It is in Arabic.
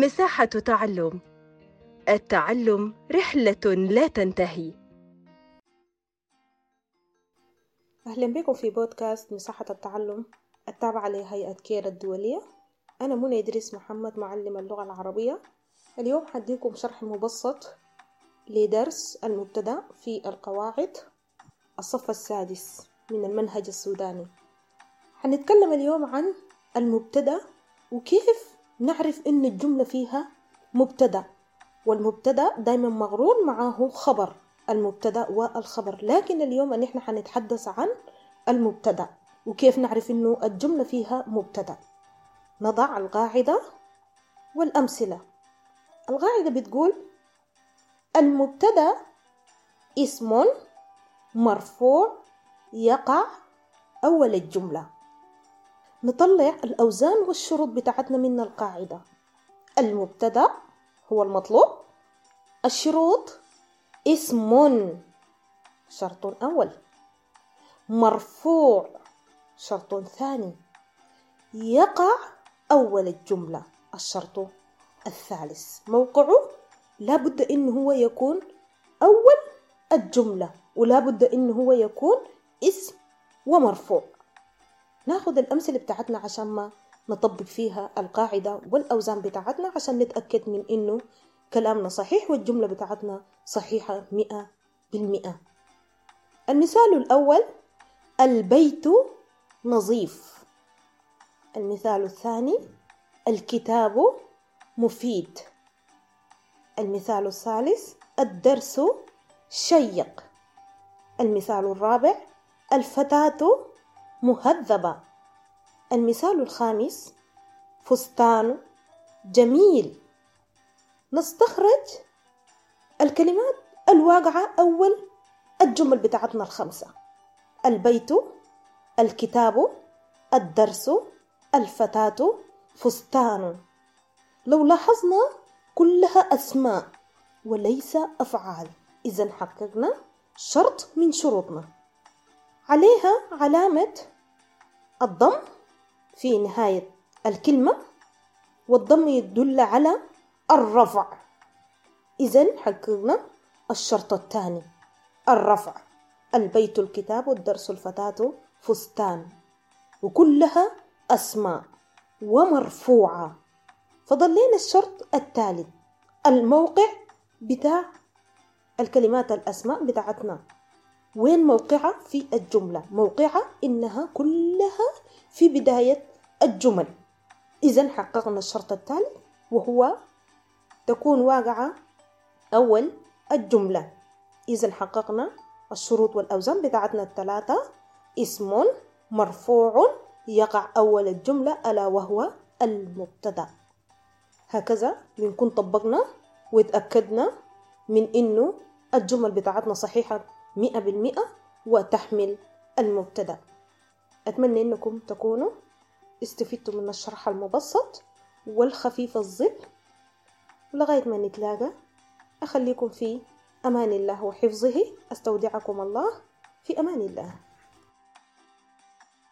مساحة تعلم. التعلم رحلة لا تنتهي. أهلا بكم في بودكاست مساحة التعلم. التابعة لهيئة كير الدولية. أنا منى إدريس محمد معلم اللغة العربية. اليوم حديكم شرح مبسط لدرس المبتدأ في القواعد. الصف السادس من المنهج السوداني. حنتكلم اليوم عن المبتدأ وكيف نعرف إن الجملة فيها مبتدأ والمبتدأ دايما مغرور معه خبر المبتدأ والخبر. لكن اليوم نحن حنتحدث عن المبتدأ وكيف نعرف إنه الجملة فيها مبتدأ. نضع القاعدة والأمثلة. القاعدة بتقول المبتدأ اسم مرفوع يقع أول الجملة. نطلع الأوزان والشروط بتاعتنا من القاعدة. المبتدأ هو المطلوب. الشروط اسم. شرط أول. مرفوع. شرط ثاني. يقع أول الجملة. الشرط الثالث. موقعه لابد إن هو يكون أول الجملة ولا بد إن هو يكون اسم ومرفوع. ناخذ الأمثلة بتاعتنا عشان ما نطبق فيها القاعدة والأوزان بتاعتنا عشان نتأكد من إنه كلامنا صحيح والجملة بتاعتنا صحيحة مئة بالمئة. المثال الأول البيت نظيف. المثال الثاني الكتاب مفيد. المثال الثالث الدرس شيق. المثال الرابع الفتاة مهذبة. المثال الخامس فستان جميل. نستخرج الكلمات الواقعة أول الجمل بتاعتنا الخمسة. البيت الكتاب الدرس الفتاة فستان. لو لاحظنا كلها أسماء وليس أفعال إذا حققنا شرط من شروطنا. عليها علامة الضم في نهاية الكلمة والضم يدل على الرفع. إذا حققنا الشرط الثاني الرفع. البيت الكتاب الدرس الفتاة فستان. وكلها أسماء ومرفوعة. فضلينا الشرط الثالث الموقع بتاع الكلمات الأسماء بتاعتنا. وين موقعها في الجملة. موقعها إنها كلها في بداية الجمل. إذا حققنا الشرط الثالث وهو تكون واقعة أول الجملة. إذا حققنا الشروط والأوزان. بتاعتنا الثلاثة اسم مرفوع يقع أول الجملة ألا وهو المبتدأ. هكذا بنكون طبقنا وتأكدنا من إنه الجمل بتاعتنا صحيحة. مئة بالمئة وتحمل المبتدأ. أتمنى إنكم تكونوا استفدتوا من الشرح المبسط والخفيف الظل لغاية ما نتلاقى. أخليكم في أمان الله وحفظه. أستودعكم الله في أمان الله.